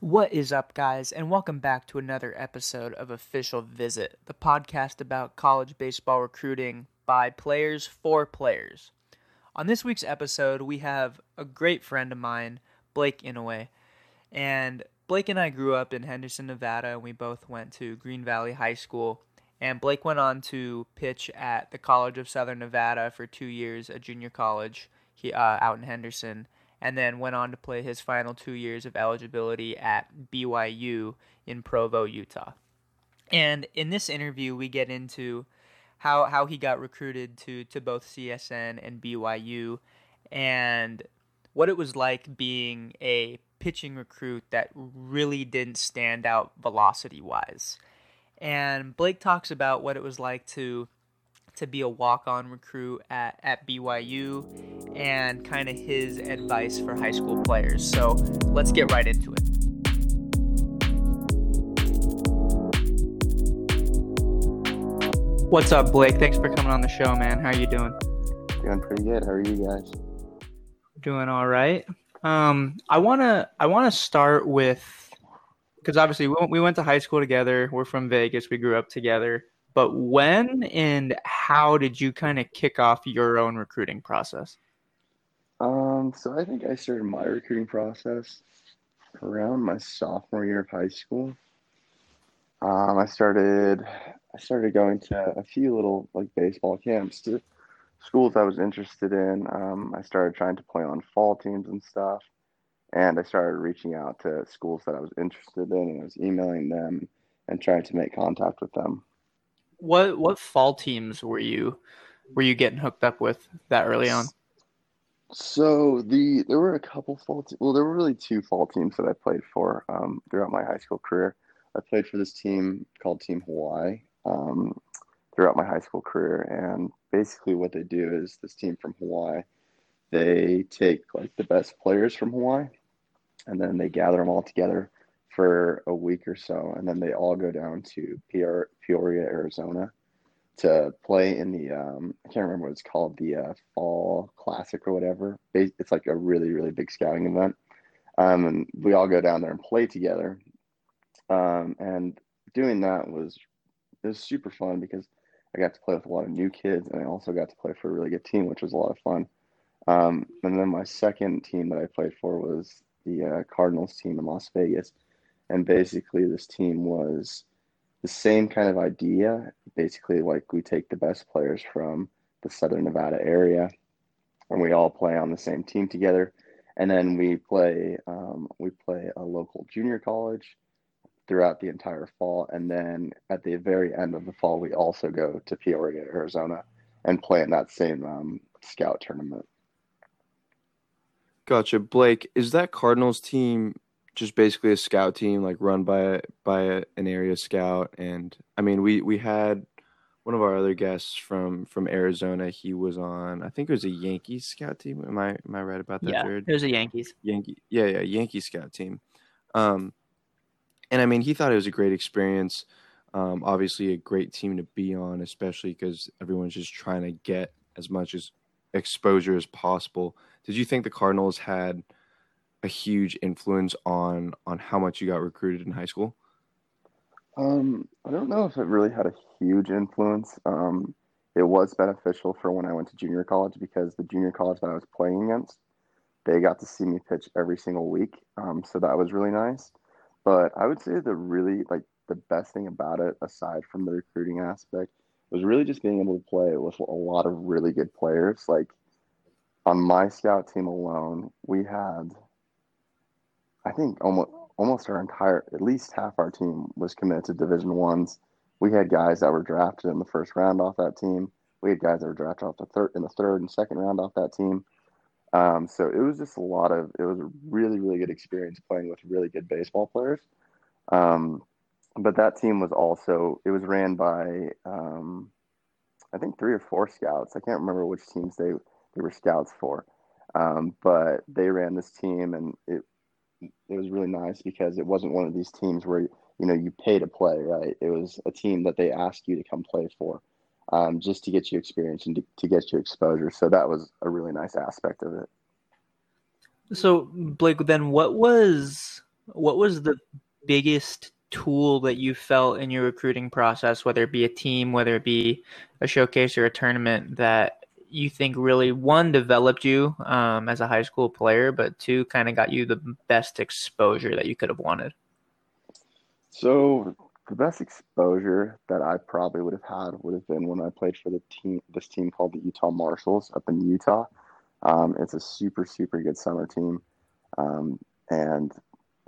What is up, guys, and welcome back to another episode of Official Visit, the podcast about college baseball recruiting by players for players. On this week's episode, we have a great friend of mine, Blake Inouye, and Blake and I grew up in Henderson, Nevada, and we both went to Green Valley High School. And Blake went on to pitch at the College of Southern Nevada for two years, a junior college uh, out in Henderson and then went on to play his final two years of eligibility at BYU in Provo, Utah. And in this interview, we get into how how he got recruited to to both CSN and BYU, and what it was like being a pitching recruit that really didn't stand out velocity wise. And Blake talks about what it was like to to be a walk-on recruit at, at BYU and kind of his advice for high school players. So let's get right into it. What's up, Blake? Thanks for coming on the show, man. How are you doing? Doing pretty good. How are you guys? Doing all right. Um, I wanna I wanna start with because obviously we, we went to high school together. We're from Vegas. We grew up together. But when and how did you kind of kick off your own recruiting process? Um, so I think I started my recruiting process around my sophomore year of high school. Um, I started I started going to a few little like baseball camps to schools I was interested in. Um, I started trying to play on fall teams and stuff, and I started reaching out to schools that I was interested in, and I was emailing them and trying to make contact with them. What what fall teams were you were you getting hooked up with that early on? So the there were a couple fall te- well there were really two fall teams that I played for um, throughout my high school career. I played for this team called Team Hawaii um, throughout my high school career, and basically what they do is this team from Hawaii they take like the best players from Hawaii, and then they gather them all together for a week or so, and then they all go down to Peoria, Arizona, to play in the um, I can't remember what it's called, the uh, Fall Classic or whatever. It's like a really really big scouting event, um, and we all go down there and play together. Um, and doing that was it was super fun because I got to play with a lot of new kids, and I also got to play for a really good team, which was a lot of fun. Um, and then my second team that I played for was the uh, Cardinals team in Las Vegas and basically this team was the same kind of idea. Basically, like we take the best players from the Southern Nevada area, and we all play on the same team together. And then we play um, we play a local junior college throughout the entire fall, and then at the very end of the fall, we also go to Peoria, Arizona, and play in that same um, scout tournament. Gotcha, Blake. Is that Cardinals team just basically a scout team like run by by a, an area scout. And i mean we we had one of our other guests from from arizona he was on i think it was a yankees scout team. Am i am i right about that yeah Jared? it was a yankees. Yankee yeah yeah yankee scout team. Um and i mean he thought it was a great experience. Um obviously a great team to be on especially because everyone's just trying to get as much as exposure as possible. Did you think the cardinals had a huge influence on on how much you got recruited in high school? Um, I don't know if it really had a huge influence. Um, it was beneficial for when I went to junior college because the junior college that I was playing against, they got to see me pitch every single week. Um, so that was really nice. But I would say the really like the best thing about it, aside from the recruiting aspect, was really just being able to play with a lot of really good players. Like on my scout team alone, we had I think almost almost our entire at least half our team was committed to Division Ones. We had guys that were drafted in the first round off that team. We had guys that were drafted off the third in the third and second round off that team. Um, so it was just a lot of it was a really really good experience playing with really good baseball players. Um, but that team was also it was ran by um, I think three or four scouts. I can't remember which teams they they were scouts for, um, but they ran this team and it it was really nice because it wasn't one of these teams where you know you pay to play, right? It was a team that they asked you to come play for, um, just to get you experience and to, to get you exposure. So that was a really nice aspect of it. So Blake, then what was what was the biggest tool that you felt in your recruiting process, whether it be a team, whether it be a showcase or a tournament, that you think really one developed you um, as a high school player, but two kind of got you the best exposure that you could have wanted? So the best exposure that I probably would have had would have been when I played for the team, this team called the Utah Marshals up in Utah. Um, it's a super, super good summer team. Um, and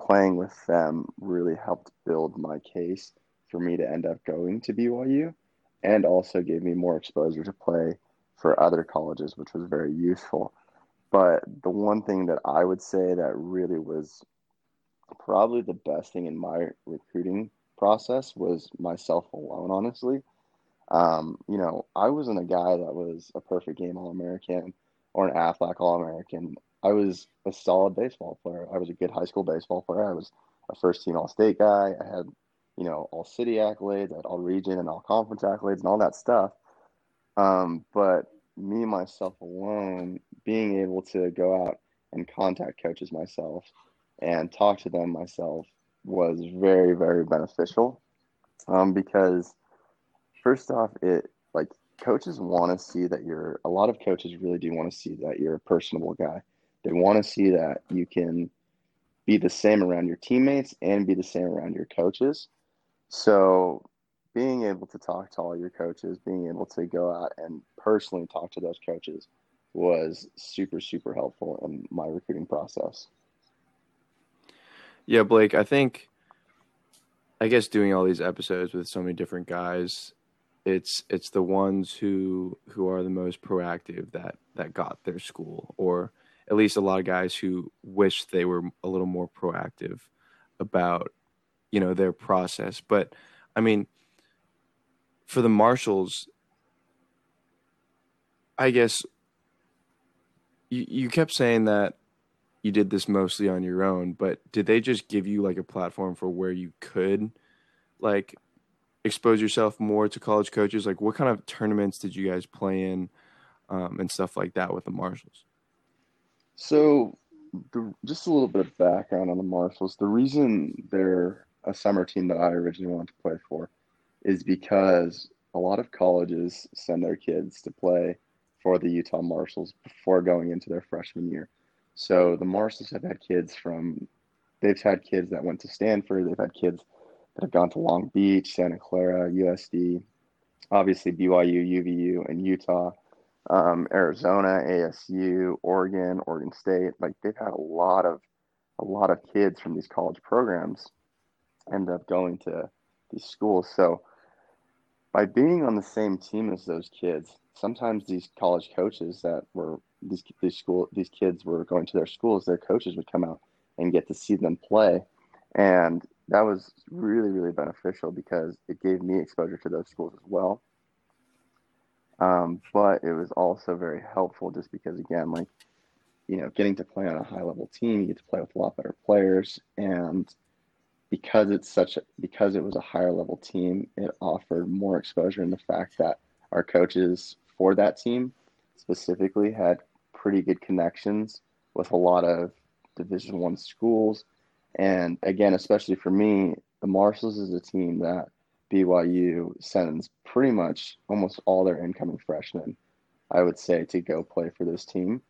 playing with them really helped build my case for me to end up going to BYU and also gave me more exposure to play for other colleges, which was very useful. But the one thing that I would say that really was probably the best thing in my recruiting process was myself alone, honestly. Um, you know, I wasn't a guy that was a perfect game All American or an AFLAC All American. I was a solid baseball player. I was a good high school baseball player. I was a first team All State guy. I had, you know, all city accolades, I had all region and all conference accolades and all that stuff. Um, but me myself alone, being able to go out and contact coaches myself and talk to them myself was very very beneficial. Um, because first off it like coaches want to see that you're a lot of coaches really do want to see that you're a personable guy. They want to see that you can be the same around your teammates and be the same around your coaches. So being able to talk to all your coaches being able to go out and personally talk to those coaches was super super helpful in my recruiting process yeah, Blake, I think I guess doing all these episodes with so many different guys, it's it's the ones who who are the most proactive that that got their school or at least a lot of guys who wish they were a little more proactive about you know their process. But I mean for the marshals I guess you, you kept saying that you did this mostly on your own, but did they just give you like a platform for where you could like expose yourself more to college coaches? Like what kind of tournaments did you guys play in um, and stuff like that with the Marshals? So, the, just a little bit of background on the Marshals. The reason they're a summer team that I originally wanted to play for is because a lot of colleges send their kids to play for the Utah Marshals before going into their freshman year. So the Marshals have had kids from, they've had kids that went to Stanford. They've had kids that have gone to Long Beach, Santa Clara, USD, obviously BYU, UVU, and Utah, um, Arizona, ASU, Oregon, Oregon State. Like they've had a lot of, a lot of kids from these college programs end up going to these schools. So by being on the same team as those kids, sometimes these college coaches that were these these school these kids were going to their schools, their coaches would come out and get to see them play, and that was really really beneficial because it gave me exposure to those schools as well. Um, but it was also very helpful just because again, like you know, getting to play on a high level team, you get to play with a lot better players, and because it's such a, because it was a higher level team, it offered more exposure in the fact that our coaches for that team specifically had pretty good connections with a lot of Division One schools, and again, especially for me, the Marshals is a team that BYU sends pretty much almost all their incoming freshmen, I would say, to go play for this team.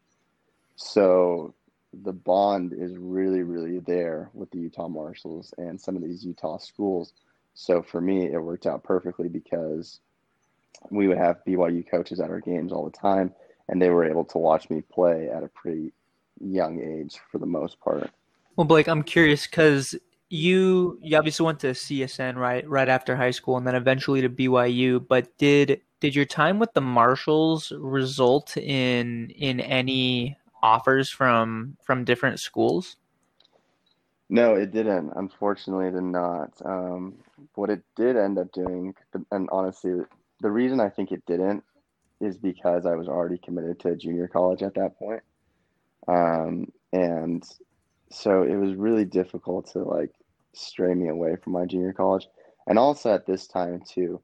So the bond is really, really there with the Utah Marshals and some of these Utah schools. So for me, it worked out perfectly because we would have BYU coaches at our games all the time and they were able to watch me play at a pretty young age for the most part. Well, Blake, I'm curious because you you obviously went to CSN right right after high school, and then eventually to BYU. But did did your time with the Marshals result in in any offers from from different schools? No, it didn't. Unfortunately, it did not. Um, what it did end up doing, and honestly, the reason I think it didn't is because I was already committed to junior college at that point. Um, and so it was really difficult to like stray me away from my junior college. And also at this time too,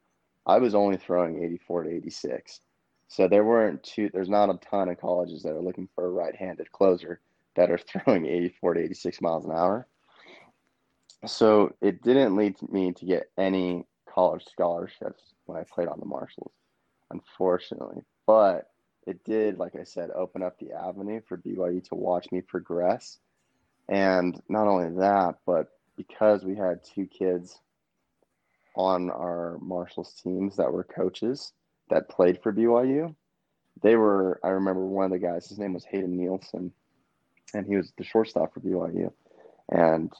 I was only throwing 84 to 86. So there weren't two, there's not a ton of colleges that are looking for a right handed closer that are throwing 84 to 86 miles an hour. so it didn't lead me to get any college scholarships when I played on the Marshals, unfortunately. But it did, like I said, open up the avenue for BYU to watch me progress. And not only that, but because we had two kids on our Marshals teams that were coaches that played for BYU, they were, I remember one of the guys, his name was Hayden Nielsen, and he was the shortstop for BYU. And,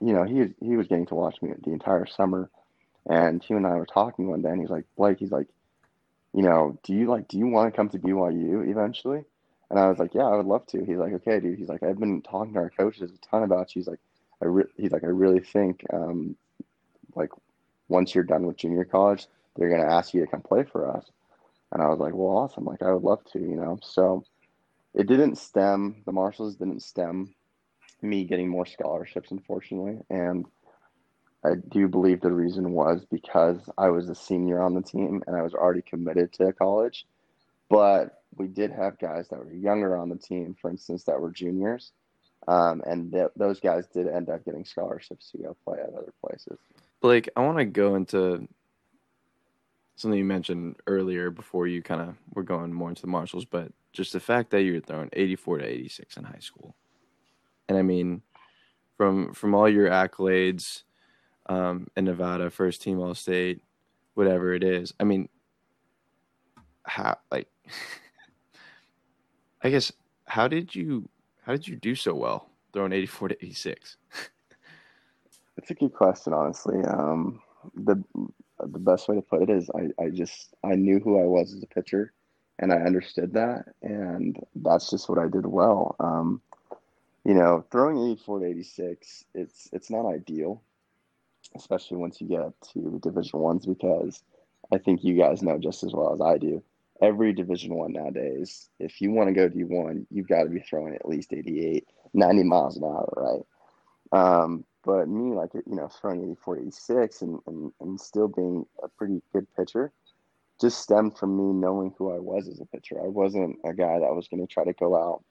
you know, he, he was getting to watch me the entire summer. And he and I were talking one day, and he's like, Blake, he's like, you know, do you like, do you want to come to BYU eventually? And I was like, yeah, I would love to. He's like, okay, dude. He's like, I've been talking to our coaches a ton about you. He's like, I re-, he's like, I really think, um, like, once you're done with junior college, they're gonna ask you to come play for us. And I was like, well, awesome. Like, I would love to, you know. So it didn't stem. The Marshals didn't stem me getting more scholarships, unfortunately. And I do believe the reason was because I was a senior on the team and I was already committed to college. But we did have guys that were younger on the team, for instance, that were juniors. Um, and th- those guys did end up getting scholarships to go play at other places. Blake, I want to go into something you mentioned earlier before you kind of were going more into the marshals, but just the fact that you're throwing 84 to 86 in high school. And I mean, from from all your accolades um, in Nevada, first team All State, whatever it is, I mean, how like, I guess how did you how did you do so well throwing 84 to 86? It's a good question, honestly. Um, the the best way to put it is I, I just I knew who I was as a pitcher and I understood that and that's just what I did well. Um, you know, throwing 84 to 86, it's it's not ideal, especially once you get to the division ones because I think you guys know just as well as I do. Every division one nowadays, if you want to go D1, you've got to be throwing at least 88, 90 miles an hour, right? Um, but me, like, you know, throwing 84, 86 and, and, and still being a pretty good pitcher just stemmed from me knowing who I was as a pitcher. I wasn't a guy that was going to try to go out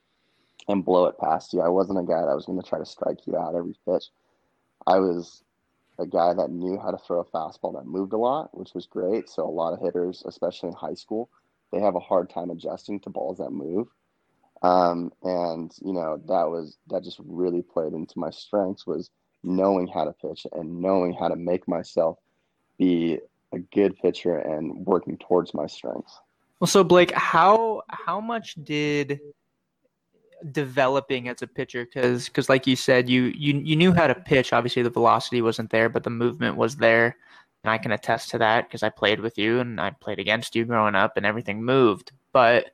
and blow it past you. I wasn't a guy that was going to try to strike you out every pitch. I was a guy that knew how to throw a fastball that moved a lot, which was great. So a lot of hitters, especially in high school, they have a hard time adjusting to balls that move. Um, and you know that was that just really played into my strengths was knowing how to pitch and knowing how to make myself be a good pitcher and working towards my strengths. Well, so Blake, how how much did developing as a pitcher because because like you said you, you you knew how to pitch. Obviously the velocity wasn't there but the movement was there. And i can attest to that because i played with you and i played against you growing up and everything moved. But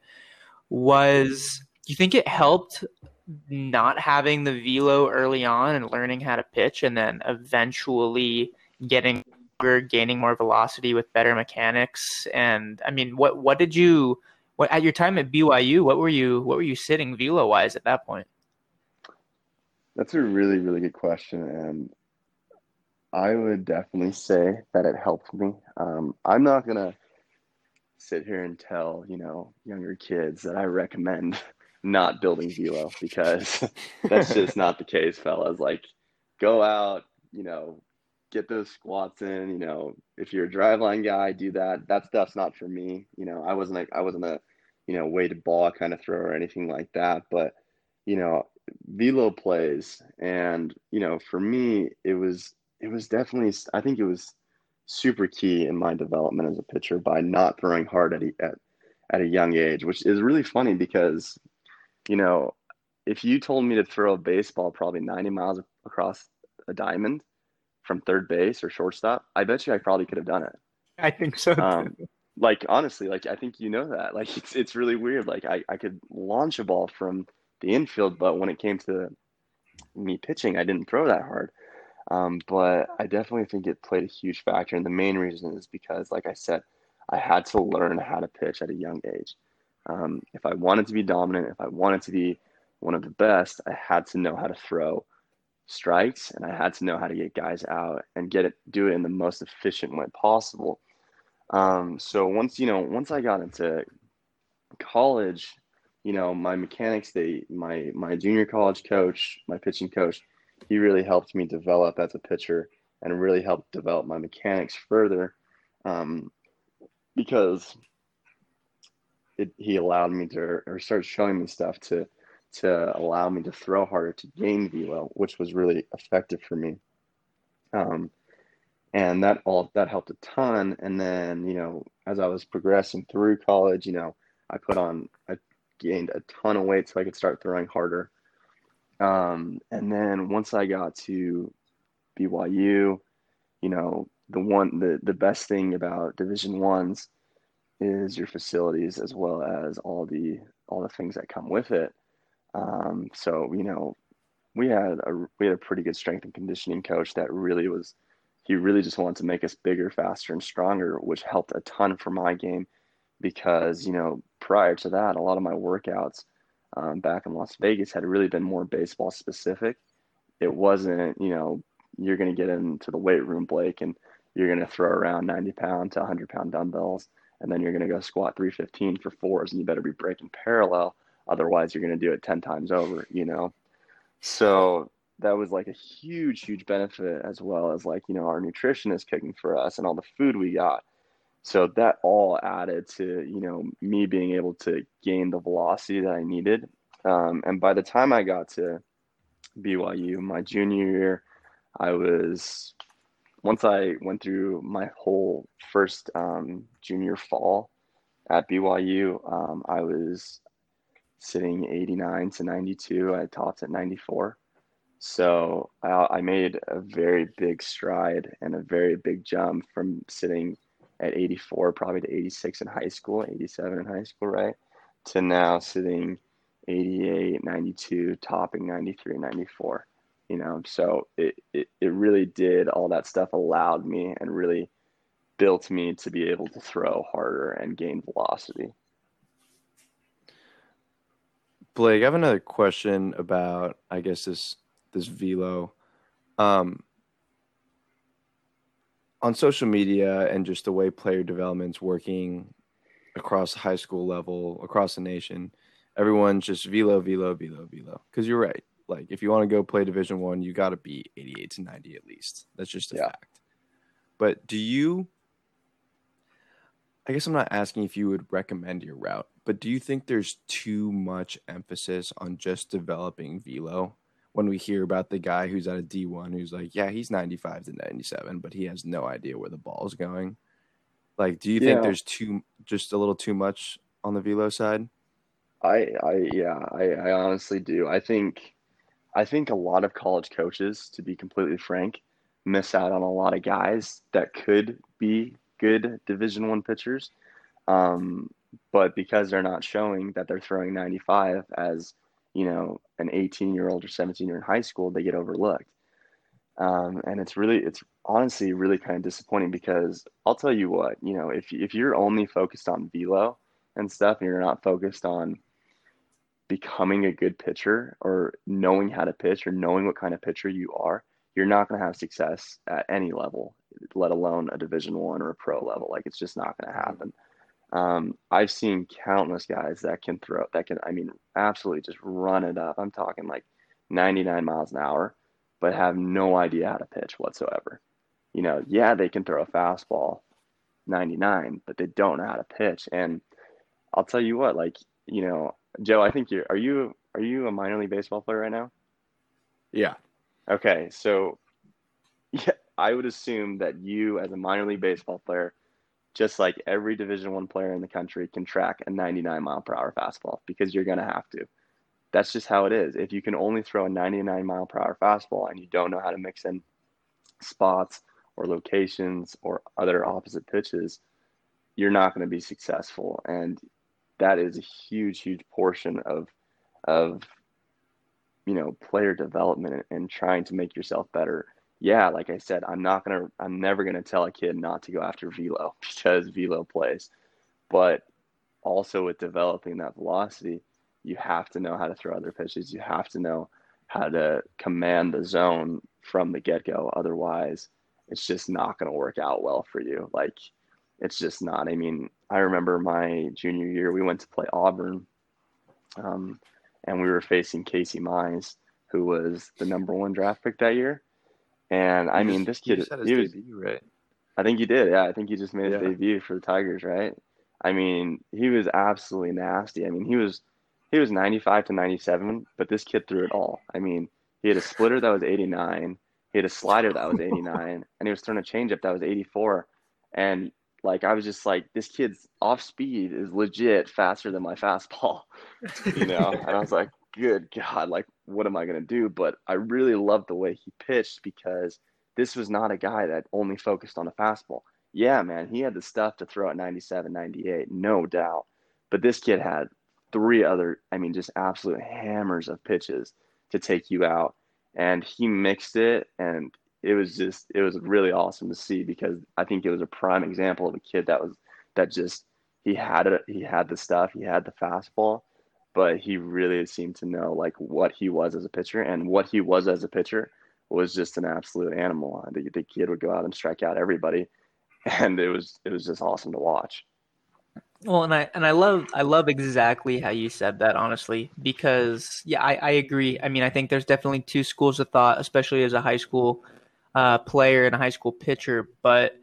was do you think it helped not having the velo early on and learning how to pitch and then eventually getting gaining more velocity with better mechanics and i mean what what did you what at your time at BYU, what were you what were you sitting velo wise at that point? That's a really really good question, and I would definitely say that it helped me. Um, I'm not gonna sit here and tell you know younger kids that I recommend not building velo because that's just not the case, fellas. Like, go out, you know, get those squats in. You know, if you're a driveline guy, do that. That stuff's not for me. You know, I wasn't a, I wasn't a you know, weighted ball kind of throw or anything like that. But, you know, velo plays. And, you know, for me, it was, it was definitely, I think it was super key in my development as a pitcher by not throwing hard at, at, at a young age, which is really funny because, you know, if you told me to throw a baseball probably 90 miles across a diamond from third base or shortstop, I bet you I probably could have done it. I think so. Um, like honestly, like I think you know that. Like it's it's really weird. Like I, I could launch a ball from the infield, but when it came to me pitching, I didn't throw that hard. Um, but I definitely think it played a huge factor, and the main reason is because, like I said, I had to learn how to pitch at a young age. Um, if I wanted to be dominant, if I wanted to be one of the best, I had to know how to throw strikes, and I had to know how to get guys out and get it, do it in the most efficient way possible. Um, so once you know, once I got into college, you know, my mechanics, they my my junior college coach, my pitching coach, he really helped me develop as a pitcher and really helped develop my mechanics further um, because it, he allowed me to or started showing me stuff to to allow me to throw harder to gain velo, which was really effective for me. Um, and that all that helped a ton. And then you know, as I was progressing through college, you know, I put on I gained a ton of weight so I could start throwing harder. Um, and then once I got to BYU, you know, the one the the best thing about Division ones is your facilities as well as all the all the things that come with it. Um, so you know, we had a we had a pretty good strength and conditioning coach that really was he really just wanted to make us bigger, faster, and stronger, which helped a ton for my game because you know prior to that, a lot of my workouts um, back in Las Vegas had really been more baseball specific. It wasn't you know you're going to get into the weight room, Blake, and you're going to throw around 90 pound to 100 pound dumbbells, and then you're going to go squat 315 for fours, and you better be breaking parallel. Otherwise, you're going to do it 10 times over, you know? So that was like a huge, huge benefit, as well as like, you know, our nutritionist cooking for us and all the food we got. So that all added to, you know, me being able to gain the velocity that I needed. Um, and by the time I got to BYU, my junior year, I was once I went through my whole first um, junior fall at BYU, um, I was sitting 89 to 92. I topped at 94. So I, I, made a very big stride and a very big jump from sitting at 84 probably to 86 in high school, 87 in high school, right? To now sitting 88, 92, topping 93, 94 you know? So it, it, it really did all that stuff allowed me and really built me to be able to throw harder and gain velocity. Blake i have another question about i guess this this velo. Um, on social media and just the way player development's working across high school level across the nation everyone's just velo velo velo velo. Because you're right like if you want to go play Division One, you got to be 88 to 90 at least. That's just a yeah. fact. But do you? I guess I'm not asking if you would recommend your route, but do you think there's too much emphasis on just developing velo? When we hear about the guy who's at a D1 who's like, yeah, he's 95 to 97, but he has no idea where the ball's going. Like, do you yeah. think there's too just a little too much on the velo side? I, I, yeah, I, I honestly do. I think I think a lot of college coaches, to be completely frank, miss out on a lot of guys that could be good Division One pitchers, um, but because they're not showing that they're throwing 95 as you know an 18 year old or 17 year in high school, they get overlooked. Um, and it's really, it's honestly really kind of disappointing because I'll tell you what, you know, if if you're only focused on velo and stuff, and you're not focused on becoming a good pitcher or knowing how to pitch or knowing what kind of pitcher you are, you're not going to have success at any level, let alone a Division One or a pro level. Like it's just not going to happen. Um, I've seen countless guys that can throw, that can, I mean, absolutely just run it up. I'm talking like 99 miles an hour, but have no idea how to pitch whatsoever. You know, yeah, they can throw a fastball 99, but they don't know how to pitch. And I'll tell you what, like, you know, Joe, I think you are you are you a minor league baseball player right now? Yeah. Okay, so yeah, I would assume that you, as a minor league baseball player, just like every Division One player in the country, can track a 99 mile per hour fastball because you're going to have to. That's just how it is. If you can only throw a 99 mile per hour fastball and you don't know how to mix in spots or locations or other opposite pitches, you're not going to be successful. And that is a huge, huge portion of of you know player development and, and trying to make yourself better. Yeah, like I said, I'm not gonna, I'm never gonna tell a kid not to go after velo because velo plays, but also with developing that velocity, you have to know how to throw other pitches. You have to know how to command the zone from the get go. Otherwise, it's just not going to work out well for you. Like it's just not. I mean, I remember my junior year, we went to play Auburn, um, and we were facing Casey Mize, who was the number one draft pick that year. And I mean, this kid, he was, debut, right? I think he did. Yeah, I think he just made his Yeah. debut for the Tigers, right? I mean, he was absolutely nasty. I mean, he was he was 95 to 97, but this kid threw it all. I mean, he had a splitter that was 89, he had a slider that was 89, and he was throwing a changeup that was 84. And like I was just like, this kid's off speed is legit faster than my fastball, you know. and I was like, good God, like what am I gonna do? But I really loved the way he pitched because this was not a guy that only focused on the fastball. Yeah, man, he had the stuff to throw at 97, 98, no doubt. But this kid had three other, I mean, just absolute hammers of pitches to take you out. And he mixed it, and it was just, it was really awesome to see because I think it was a prime example of a kid that was, that just, he had it, he had the stuff, he had the fastball, but he really seemed to know like what he was as a pitcher and what he was as a pitcher was just an absolute animal. The, the kid would go out and strike out everybody, and it was it was just awesome to watch. Well, and I and I love I love exactly how you said that, honestly, because yeah, I, I agree. I mean, I think there's definitely two schools of thought, especially as a high school uh, player and a high school pitcher. But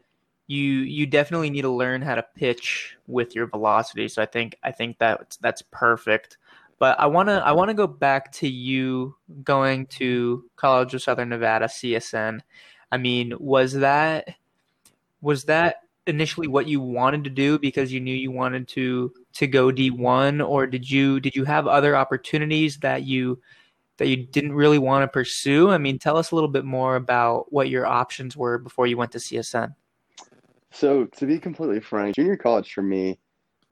you you definitely need to learn how to pitch with your velocity. So I think I think that that's perfect. But I wanna I wanna go back to you going to College of Southern Nevada CSN. I mean, was that was that initially what you wanted to do because you knew you wanted to to go D1 or did you did you have other opportunities that you that you didn't really want to pursue? I mean, tell us a little bit more about what your options were before you went to CSN. So to be completely frank, junior college for me,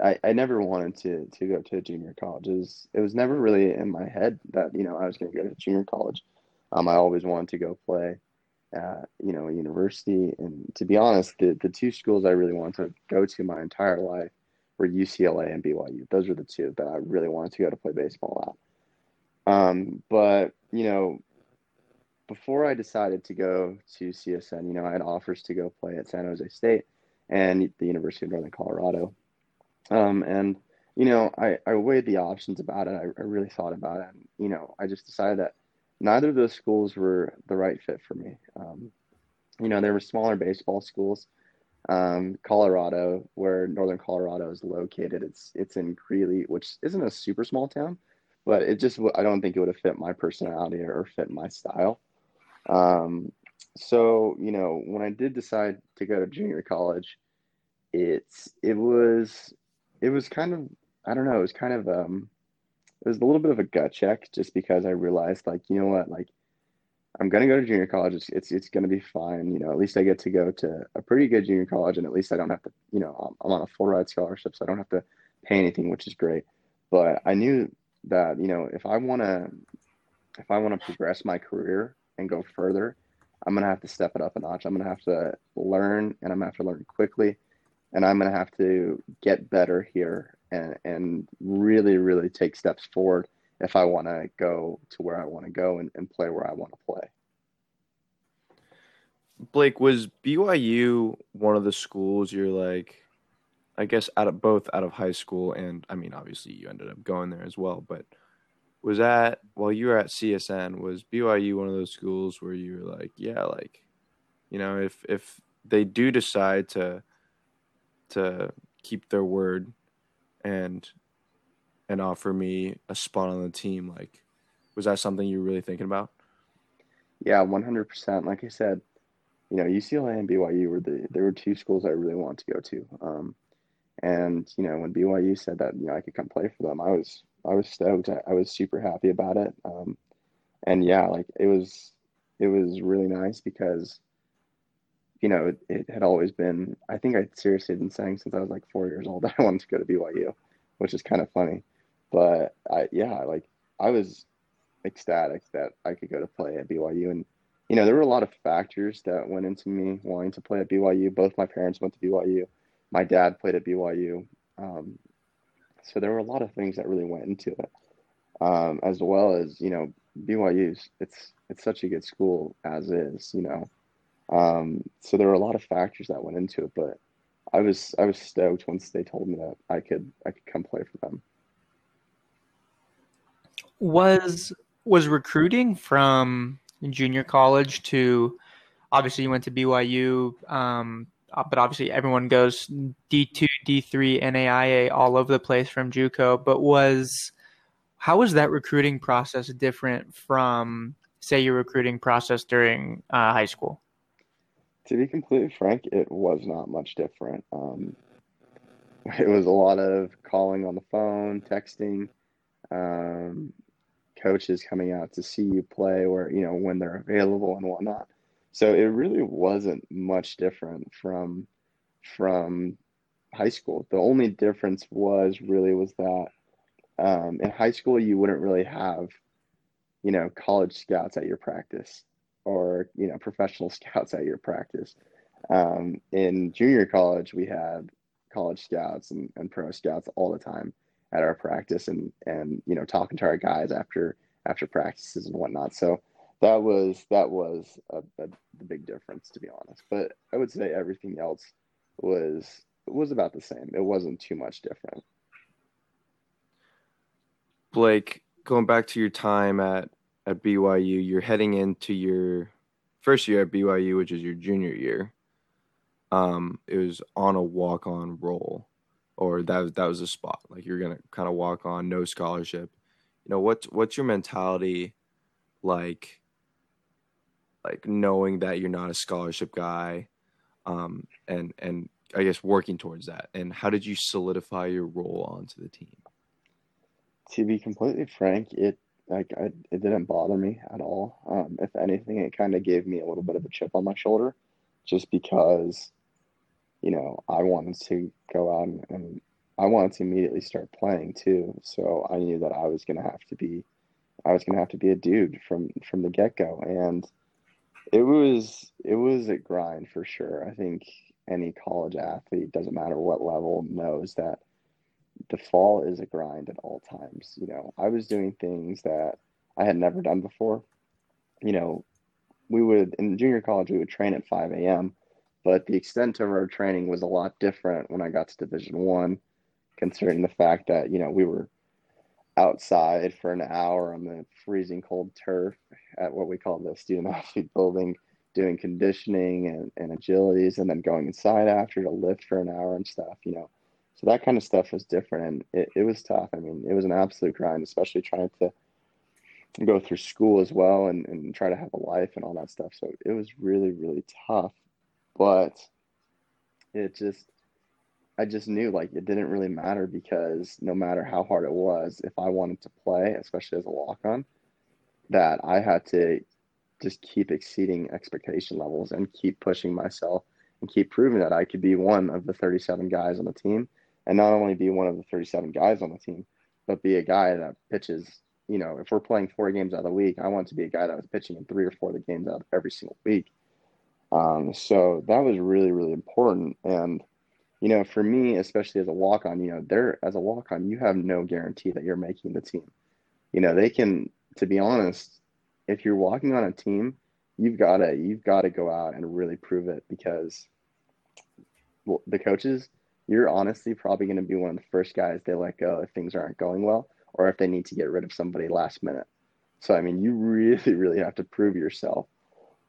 I, I never wanted to to go to junior college. It was, it was never really in my head that you know I was going to go to junior college. Um, I always wanted to go play at you know a university, and to be honest, the the two schools I really wanted to go to my entire life were UCLA and BYU. Those were the two that I really wanted to go to play baseball at. Um, but you know, before I decided to go to CSN, you know, I had offers to go play at San Jose State and the University of Northern Colorado. Um, and, you know, I, I weighed the options about it. I, I really thought about it. And, you know, I just decided that neither of those schools were the right fit for me. Um, you know, there were smaller baseball schools. Um, Colorado, where Northern Colorado is located, it's it's in Greeley, which isn't a super small town, but it just I don't think it would have fit my personality or fit my style. Um, so you know, when I did decide to go to junior college, it's it was it was kind of I don't know, it was kind of um it was a little bit of a gut check just because I realized like, you know what, like I'm gonna go to junior college. It's it's, it's gonna be fine. You know, at least I get to go to a pretty good junior college, and at least I don't have to. You know, I'm, I'm on a full ride scholarship, so I don't have to pay anything, which is great. But I knew that you know if I want to if I want to progress my career and go further, I'm gonna have to step it up a notch. I'm gonna have to learn, and I'm gonna have to learn quickly, and I'm gonna have to get better here and and really really take steps forward if I want to go to where I want to go and, and play where I want to play. Blake, was BYU one of the schools you're like, I guess out of both out of high school and I mean obviously you ended up going there as well, but was that while you were at CSN, was BYU one of those schools where you were like, yeah, like, you know, if if they do decide to to keep their word and and offer me a spot on the team, like was that something you were really thinking about? Yeah, 100%. Like I said, you know, UCLA and BYU were the there were two schools I really wanted to go to. Um, and you know, when BYU said that you know I could come play for them, I was I was stoked. I, I was super happy about it. Um, and yeah, like it was it was really nice because you know it, it had always been. I think I seriously had been saying since I was like four years old that I wanted to go to BYU, which is kind of funny. But I yeah, like I was ecstatic that I could go to play at BYU and you know, there were a lot of factors that went into me wanting to play at BYU. Both my parents went to BYU. My dad played at BYU. Um, so there were a lot of things that really went into it, um, as well as you know, BYU's. It's it's such a good school as is, you know. Um, so there were a lot of factors that went into it, but I was I was stoked once they told me that I could I could come play for them. Was was recruiting from junior college to obviously you went to BYU, um, uh, but obviously everyone goes D2, D3, NAIA all over the place from JUCO. But was how was that recruiting process different from say your recruiting process during uh, high school? To be completely frank, it was not much different. Um, it was a lot of calling on the phone, texting, um, coaches coming out to see you play or you know when they're available and whatnot. So it really wasn't much different from from high school. The only difference was really was that um, in high school you wouldn't really have you know college scouts at your practice or you know professional scouts at your practice. Um, in junior college, we had college scouts and, and pro scouts all the time at our practice and and you know talking to our guys after after practices and whatnot. So that was that was a, a, the big difference to be honest. But I would say everything else was was about the same. It wasn't too much different. Blake, going back to your time at at BYU, you're heading into your first year at BYU, which is your junior year. Um, it was on a walk on roll or that that was a spot like you're gonna kind of walk on no scholarship you know what's what's your mentality like like knowing that you're not a scholarship guy um and and i guess working towards that and how did you solidify your role onto the team? To be completely frank it like I, it didn't bother me at all. Um if anything it kind of gave me a little bit of a chip on my shoulder just because you know, I wanted to go out and, and I wanted to immediately start playing too. So I knew that I was going to have to be, I was to have to be a dude from from the get go, and it was it was a grind for sure. I think any college athlete, doesn't matter what level, knows that the fall is a grind at all times. You know, I was doing things that I had never done before. You know, we would in junior college we would train at 5 a.m but the extent of our training was a lot different when I got to Division One, considering the fact that you know we were outside for an hour on the freezing cold turf at what we call the student athlete building, doing conditioning and, and agilities, and then going inside after to lift for an hour and stuff. You know, so that kind of stuff was different, and it, it was tough. I mean, it was an absolute grind, especially trying to go through school as well and, and try to have a life and all that stuff. So it was really, really tough but it just I just knew like it didn't really matter because no matter how hard it was, if I wanted to play, especially as a walk on, that I had to just keep exceeding expectation levels and keep pushing myself and keep proving that I could be one of the 37 guys on the team and not only be one of the 37 guys on the team, but be a guy that pitches. You know, if we're playing four games out of the week, I want to be a guy that was pitching in three or four of the games out every single week. Um, so that was really, really important. And, you know, for me, especially as a walk on, you know, there as a walk on, you have no guarantee that you're making the team. You know, they can, to be honest, if you're walking on a team, you've got to, you've got to go out and really prove it because well, the coaches, you're honestly probably going to be one of the first guys they let go if things aren't going well or if they need to get rid of somebody last minute. So, I mean, you really, really have to prove yourself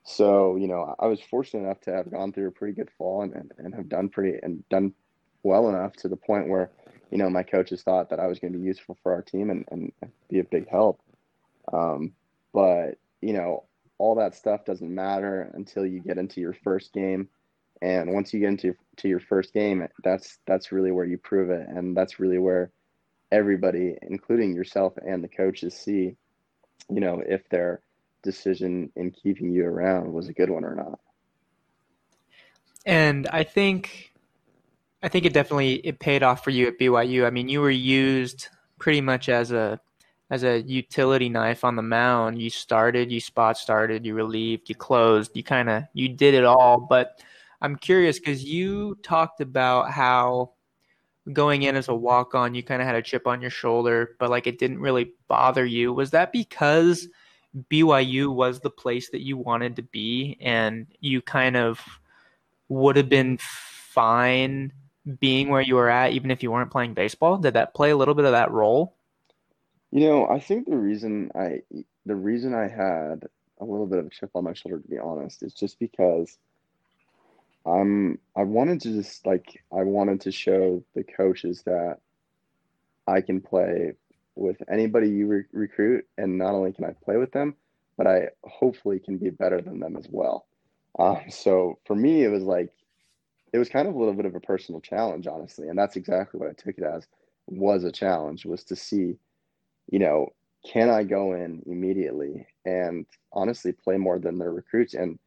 so, you know, I was fortunate enough to have gone through a pretty good fall and, and, and have done pretty and done well enough to the point where, you know, my coaches thought that I was going to be useful for our team and, and be a big help. Um, but, you know, all that stuff doesn't matter until you get into your first game. And once you get into to your first game, that's that's really where you prove it, and that's really where everybody, including yourself and the coaches, see, you know, if they're decision in keeping you around was a good one or not. And I think I think it definitely it paid off for you at BYU. I mean, you were used pretty much as a as a utility knife on the mound. You started, you spot started, you relieved, you closed, you kind of you did it all. But I'm curious because you talked about how going in as a walk on, you kind of had a chip on your shoulder, but like it didn't really bother you. Was that because BYU was the place that you wanted to be and you kind of would have been fine being where you were at even if you weren't playing baseball? Did that play a little bit of that role? You know, I think the reason I the reason I had a little bit of a chip on my shoulder, to be honest, is just because I'm I wanted to just like I wanted to show the coaches that I can play with anybody you re- recruit, and not only can I play with them, but I hopefully can be better than them as well. Um, so for me, it was like it was kind of a little bit of a personal challenge, honestly, and that's exactly what I took it as was a challenge was to see, you know, can I go in immediately and honestly play more than their recruits and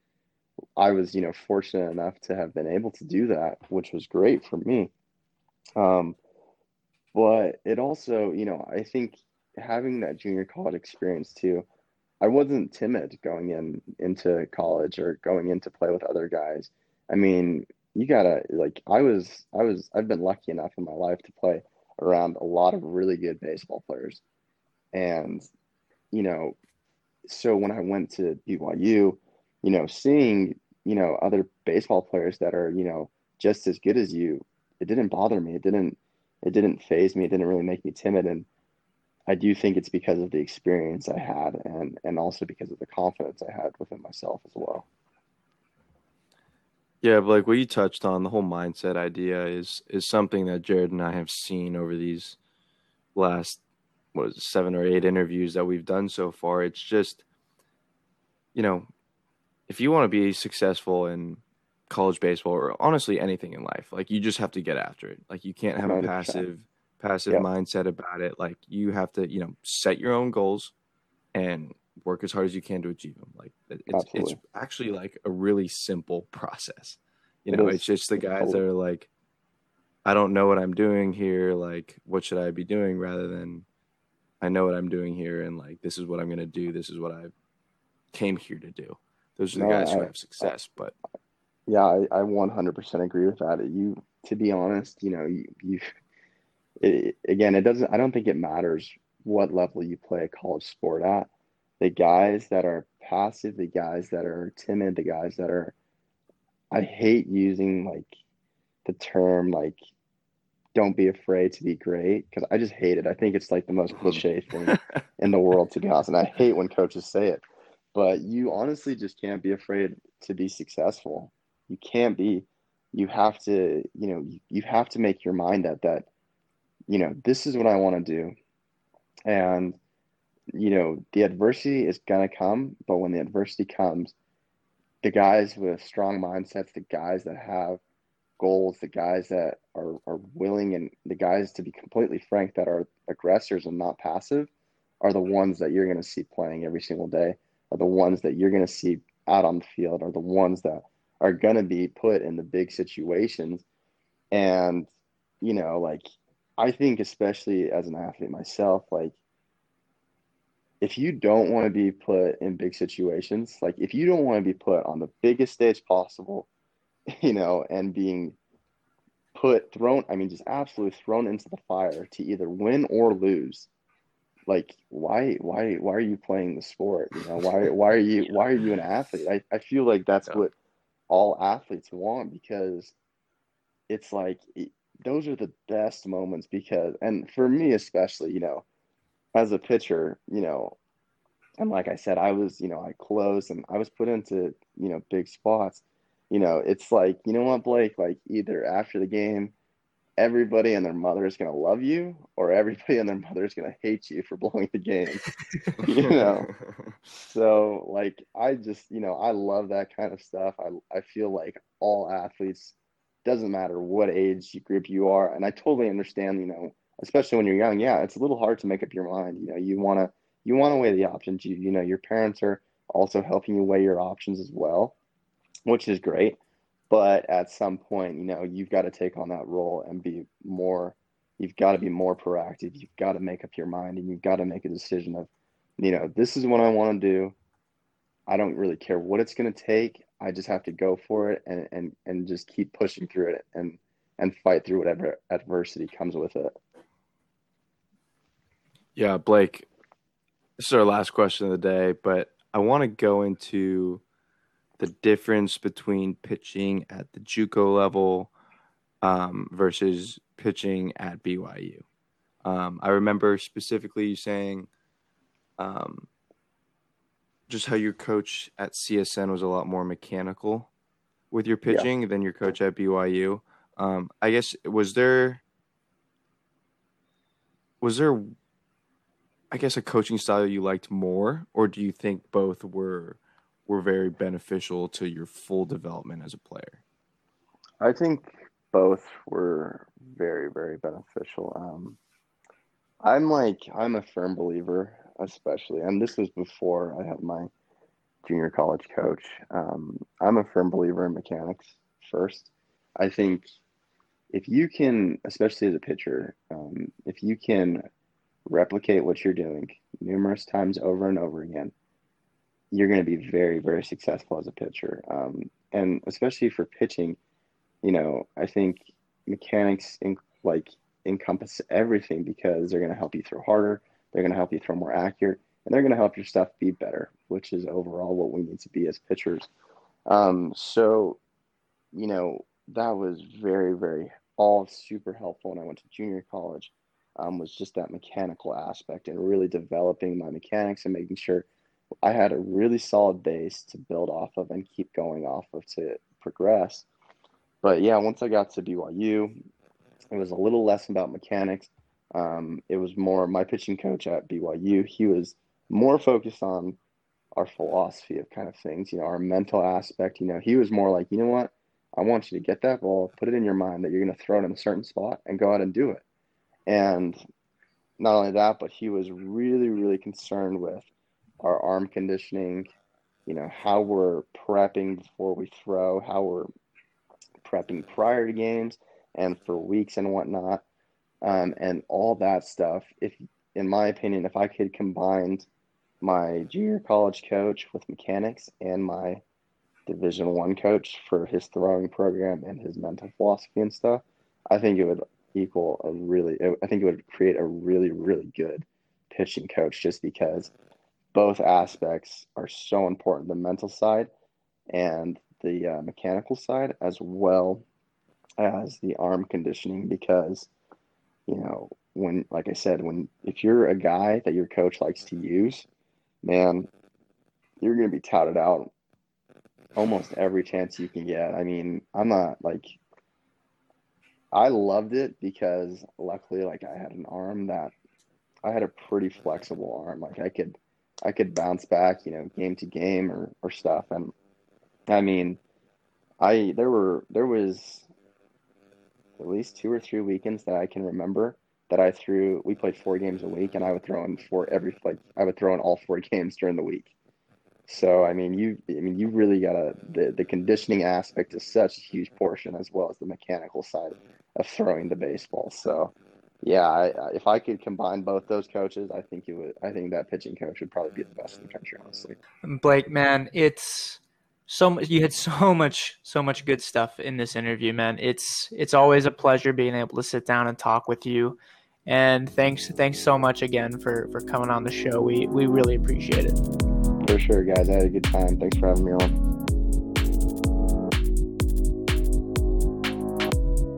I was, you know, fortunate enough to have been able to do that, which was great for me. Um, but it also, you know, I think having that junior college experience too, I wasn't timid going in into college or going in to play with other guys. I mean, you gotta like I was I was I've been lucky enough in my life to play around a lot of really good baseball players. And, you know, so when I went to BYU, you know, seeing, you know, other baseball players that are, you know, just as good as you, it didn't bother me. It didn't it didn't faze me. It didn't really make me timid. And I do think it's because of the experience I had and and also because of the confidence I had within myself as well. Yeah, but like what you touched on, the whole mindset idea is is something that Jared and I have seen over these last what is it, seven or eight interviews that we've done so far. It's just, you know, if you want to be successful in college baseball or honestly anything in life, like you just have to get after it. Like you can't have 100%. a passive passive yep. mindset about it. Like you have to, you know, set your own goals and work as hard as you can to achieve them. Like it's it's actually like a really simple process. You know, it it's just the guys that are like, I don't know what I'm doing here. Like, what should I be doing? Rather than, I know what I'm doing here, and like this is what I'm gonna do. This is what I came here to do. Those are the no, guys I, who have success. I, but yeah, I, I 100% agree with that. You, to be honest, you know, you, you it, again, it doesn't. I don't think it matters what level you play a college sport at the guys that are passive, the guys that are timid, the guys that are I hate using like the term like don't be afraid to be great because I just hate it. I think it's like the most cliche thing in the world to be honest. And I hate when coaches say it. But you honestly just can't be afraid to be successful. You can't be. You have to, you know, you, have to make your mind up that, you know, this is what I want to do. And you know, the adversity is going to come, but when the adversity comes, the guys with strong mindsets, the guys that have goals, the guys that are, are willing, and the guys, to be completely frank, that are aggressors and not passive, are the ones that you're going to see playing every single day, are the ones that you're going to see out on the field, are the ones that are going to be put in the big situations. And, you know, like, I think, especially as an athlete myself, like, if you don't want to be put in big situations, like if you don't want to be put on the biggest stage possible, you know, and being put thrown, I mean, just absolutely thrown into the fire to either win or lose. Like, why, why, why are you playing the sport? You know, why, why are you, why are you an athlete? I, I feel like that's yeah. what all athletes want because it's like those are the best moments because, and for me especially, you know, as a pitcher, you know, and like I said, I was, you know, I closed and I was put into, you know, big spots. You know, it's like, you know what, Blake, like either after the game, everybody and their mother is going to love you or everybody and their mother is going to hate you for blowing the game, you know? So like, I just, you know, I love that kind of stuff. I, I feel like all athletes, doesn't matter what age group you are. And I totally understand, you know, especially when you're young, yeah, it's a little hard to make up your mind. You know, you want to you want to weigh the options. You you know, your parents are also helping you weigh your options as well, which is great. But at some point, you know, you've got to take on that role and be more. You've got to be more proactive. You've got to make up your mind, and you've got to make a decision of, you know, this is what I want to do. I don't really care what it's going to take. I just have to go for it and, and, and just keep pushing through it and, and fight through whatever adversity comes with it. Yeah, Blake, this is our last question of the day, but I want to go into the difference between pitching at the JUCO level um, versus pitching at BYU. Um, I remember specifically you saying um, just how your coach at CSN was a lot more mechanical with your pitching yeah. than your coach at BYU. Um, I guess was there was there I guess a coaching style you liked more, or do you think both were were very beneficial to your full development as a player? I think both were very very beneficial. Um, I'm like I'm a firm believer, especially, and this was before I had my junior college coach. Um, I'm a firm believer in mechanics first. I think if you can, especially as a pitcher, um, if you can replicate what you're doing numerous times over and over again, you're going to be very, very successful as a pitcher. Um, and especially for pitching, you know, I think mechanics in, like encompass everything because they're going to help you throw harder, they're going to help you throw more accurate, and they're going to help your stuff be better, which is overall what we need to be as pitchers. Um, so, you know, that was very, very all super helpful when I went to junior college um, was just that mechanical aspect and really developing my mechanics and making sure I had a really solid base to build off of and keep going off of to progress. But yeah, once I got to BYU, it was a little less about mechanics. Um, it was more my pitching coach at BYU. He was more focused on our philosophy of kind of things, you know, our mental aspect. You know, he was more like, you know what, I want you to get that ball, put it in your mind that you're going to throw it in a certain spot, and go out and do it. And not only that, but he was really, really concerned with our arm conditioning, you know, how we're prepping before we throw, how we're prepping prior to games and for weeks and whatnot, um, and all that stuff. If, in my opinion, if I could combine my junior college coach with mechanics and my division one coach for his throwing program and his mental philosophy and stuff, I think it would equal a really, I think it would create a really, really good pitching coach just because both aspects are so important the mental side and the uh, mechanical side, as well as the arm conditioning. Because, you know, when, like I said, when if you're a guy that your coach likes to use, man, you're going to be touted out almost every chance you can get. I mean, I'm not like I loved it because luckily, like I had an arm that I had a pretty flexible arm. Like I could, I could bounce back, you know, game to game or or stuff. And I mean, I there were there was at least two or three weekends that I can remember that I threw. We played four games a week, and I would throw in four every like I would throw in all four games during the week. So I mean, you I mean, you really got to the the conditioning aspect is such a huge portion as well as the mechanical side of throwing the baseball. So yeah, I, if I could combine both those coaches, I think it would. I think that pitching coach would probably be the best in the country, honestly. Blake, man, it's so much. You had so much, so much good stuff in this interview, man. It's it's always a pleasure being able to sit down and talk with you. And thanks, thanks so much again for for coming on the show. We we really appreciate it. For sure, guys. I had a good time. Thanks for having me on.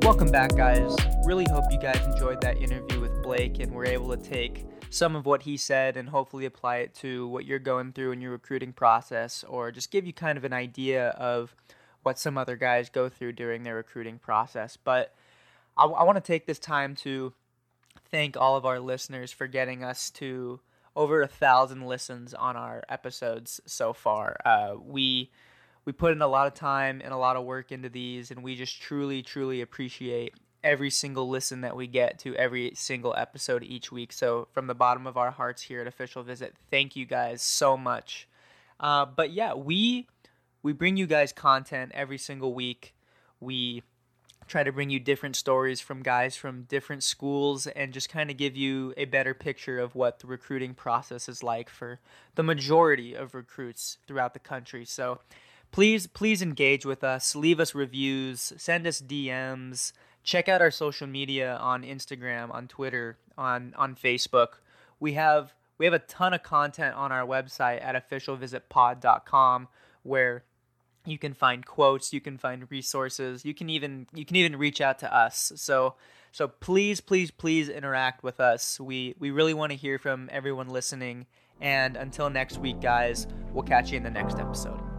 Welcome back, guys. Really hope you guys enjoyed that interview with Blake and were able to take some of what he said and hopefully apply it to what you're going through in your recruiting process or just give you kind of an idea of what some other guys go through during their recruiting process. But I, I want to take this time to thank all of our listeners for getting us to over a thousand listens on our episodes so far. Uh, we we put in a lot of time and a lot of work into these, and we just truly, truly appreciate every single listen that we get to every single episode each week. So, from the bottom of our hearts here at Official Visit, thank you guys so much. Uh, but yeah, we we bring you guys content every single week. We try to bring you different stories from guys from different schools and just kind of give you a better picture of what the recruiting process is like for the majority of recruits throughout the country. So please please engage with us leave us reviews send us dms check out our social media on instagram on twitter on on facebook. We have we have a ton of content on our website at officialvisitpod.com where you can find quotes you can find resources you can even you can even reach out to us. So so please please please interact with us. We we really want to hear from everyone listening. And until next week, guys, we'll catch you in the next episode.